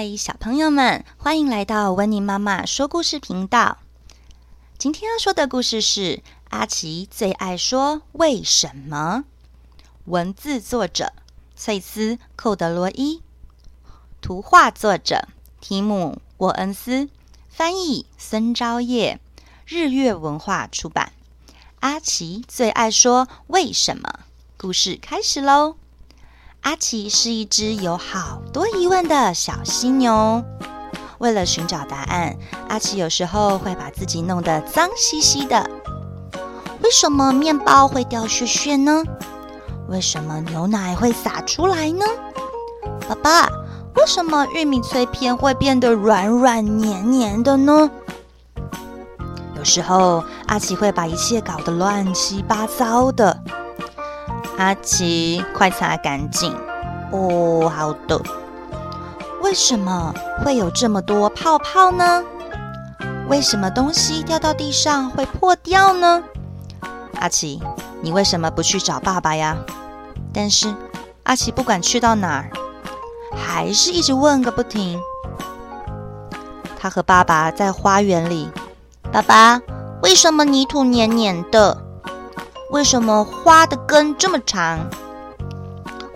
嗨，小朋友们，欢迎来到温妮妈妈说故事频道。今天要说的故事是阿奇最爱说为什么。文字作者翠丝·寇德罗伊，图画作者提姆·沃恩斯，翻译孙昭业，日月文化出版。阿奇最爱说为什么。故事开始喽。阿奇是一只有好多疑问的小犀牛。为了寻找答案，阿奇有时候会把自己弄得脏兮兮的。为什么面包会掉屑屑呢？为什么牛奶会洒出来呢？爸爸，为什么玉米脆片会变得软软黏黏的呢？有时候，阿奇会把一切搞得乱七八糟的。阿奇，快擦干净！哦，好的。为什么会有这么多泡泡呢？为什么东西掉到地上会破掉呢？阿奇，你为什么不去找爸爸呀？但是阿奇不管去到哪儿，还是一直问个不停。他和爸爸在花园里，爸爸，为什么泥土黏黏的？为什么花的根这么长？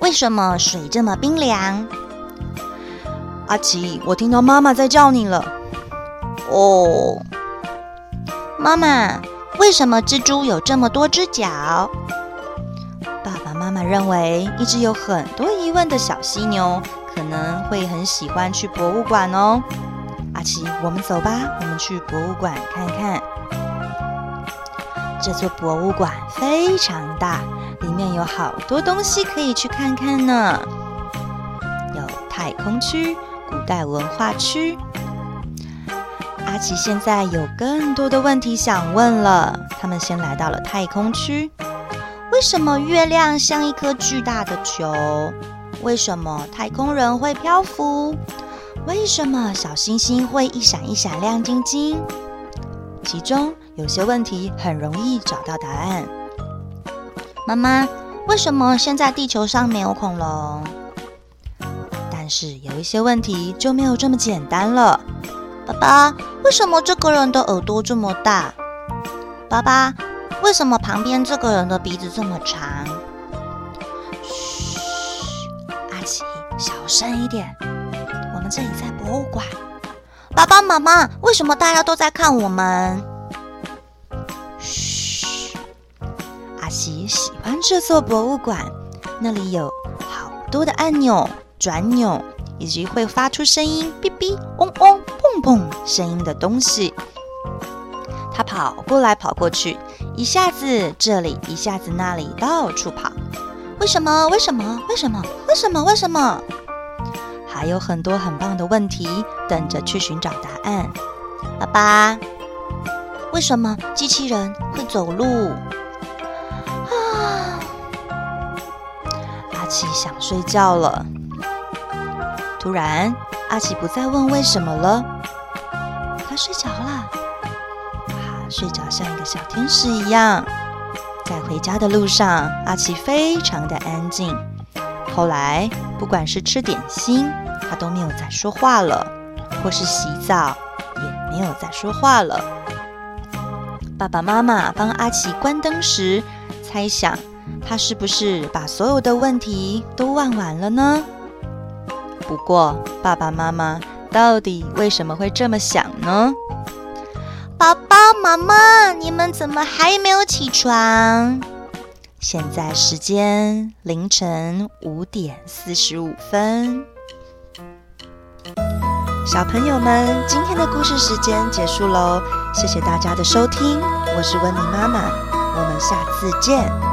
为什么水这么冰凉？阿奇，我听到妈妈在叫你了。哦，妈妈，为什么蜘蛛有这么多只脚？爸爸妈妈认为，一只有很多疑问的小犀牛可能会很喜欢去博物馆哦。阿奇，我们走吧，我们去博物馆看看。这座博物馆非常大，里面有好多东西可以去看看呢。有太空区、古代文化区。阿奇现在有更多的问题想问了。他们先来到了太空区。为什么月亮像一颗巨大的球？为什么太空人会漂浮？为什么小星星会一闪一闪亮晶晶？其中。有些问题很容易找到答案。妈妈，为什么现在地球上没有恐龙？但是有一些问题就没有这么简单了。爸爸，为什么这个人的耳朵这么大？爸爸，为什么旁边这个人的鼻子这么长？嘘，阿奇，小声一点。我们这里在博物馆。爸爸妈妈，为什么大家都在看我们？奇喜欢这座博物馆，那里有好多的按钮、转钮，以及会发出声音“哔哔”“嗡嗡”“砰砰”声音的东西。他跑过来跑过去，一下子这里，一下子那里，到处跑。为什么？为什么？为什么？为什么？为什么？还有很多很棒的问题等着去寻找答案。爸爸，为什么机器人会走路？啊阿奇想睡觉了。突然，阿奇不再问为什么了，他睡着了。他睡着像一个小天使一样。在回家的路上，阿奇非常的安静。后来，不管是吃点心，他都没有再说话了；或是洗澡，也没有再说话了。爸爸妈妈帮阿奇关灯时，猜想。他是不是把所有的问题都问完了呢？不过，爸爸妈妈到底为什么会这么想呢？爸爸妈妈，你们怎么还没有起床？现在时间凌晨五点四十五分。小朋友们，今天的故事时间结束喽，谢谢大家的收听，我是温妮妈妈，我们下次见。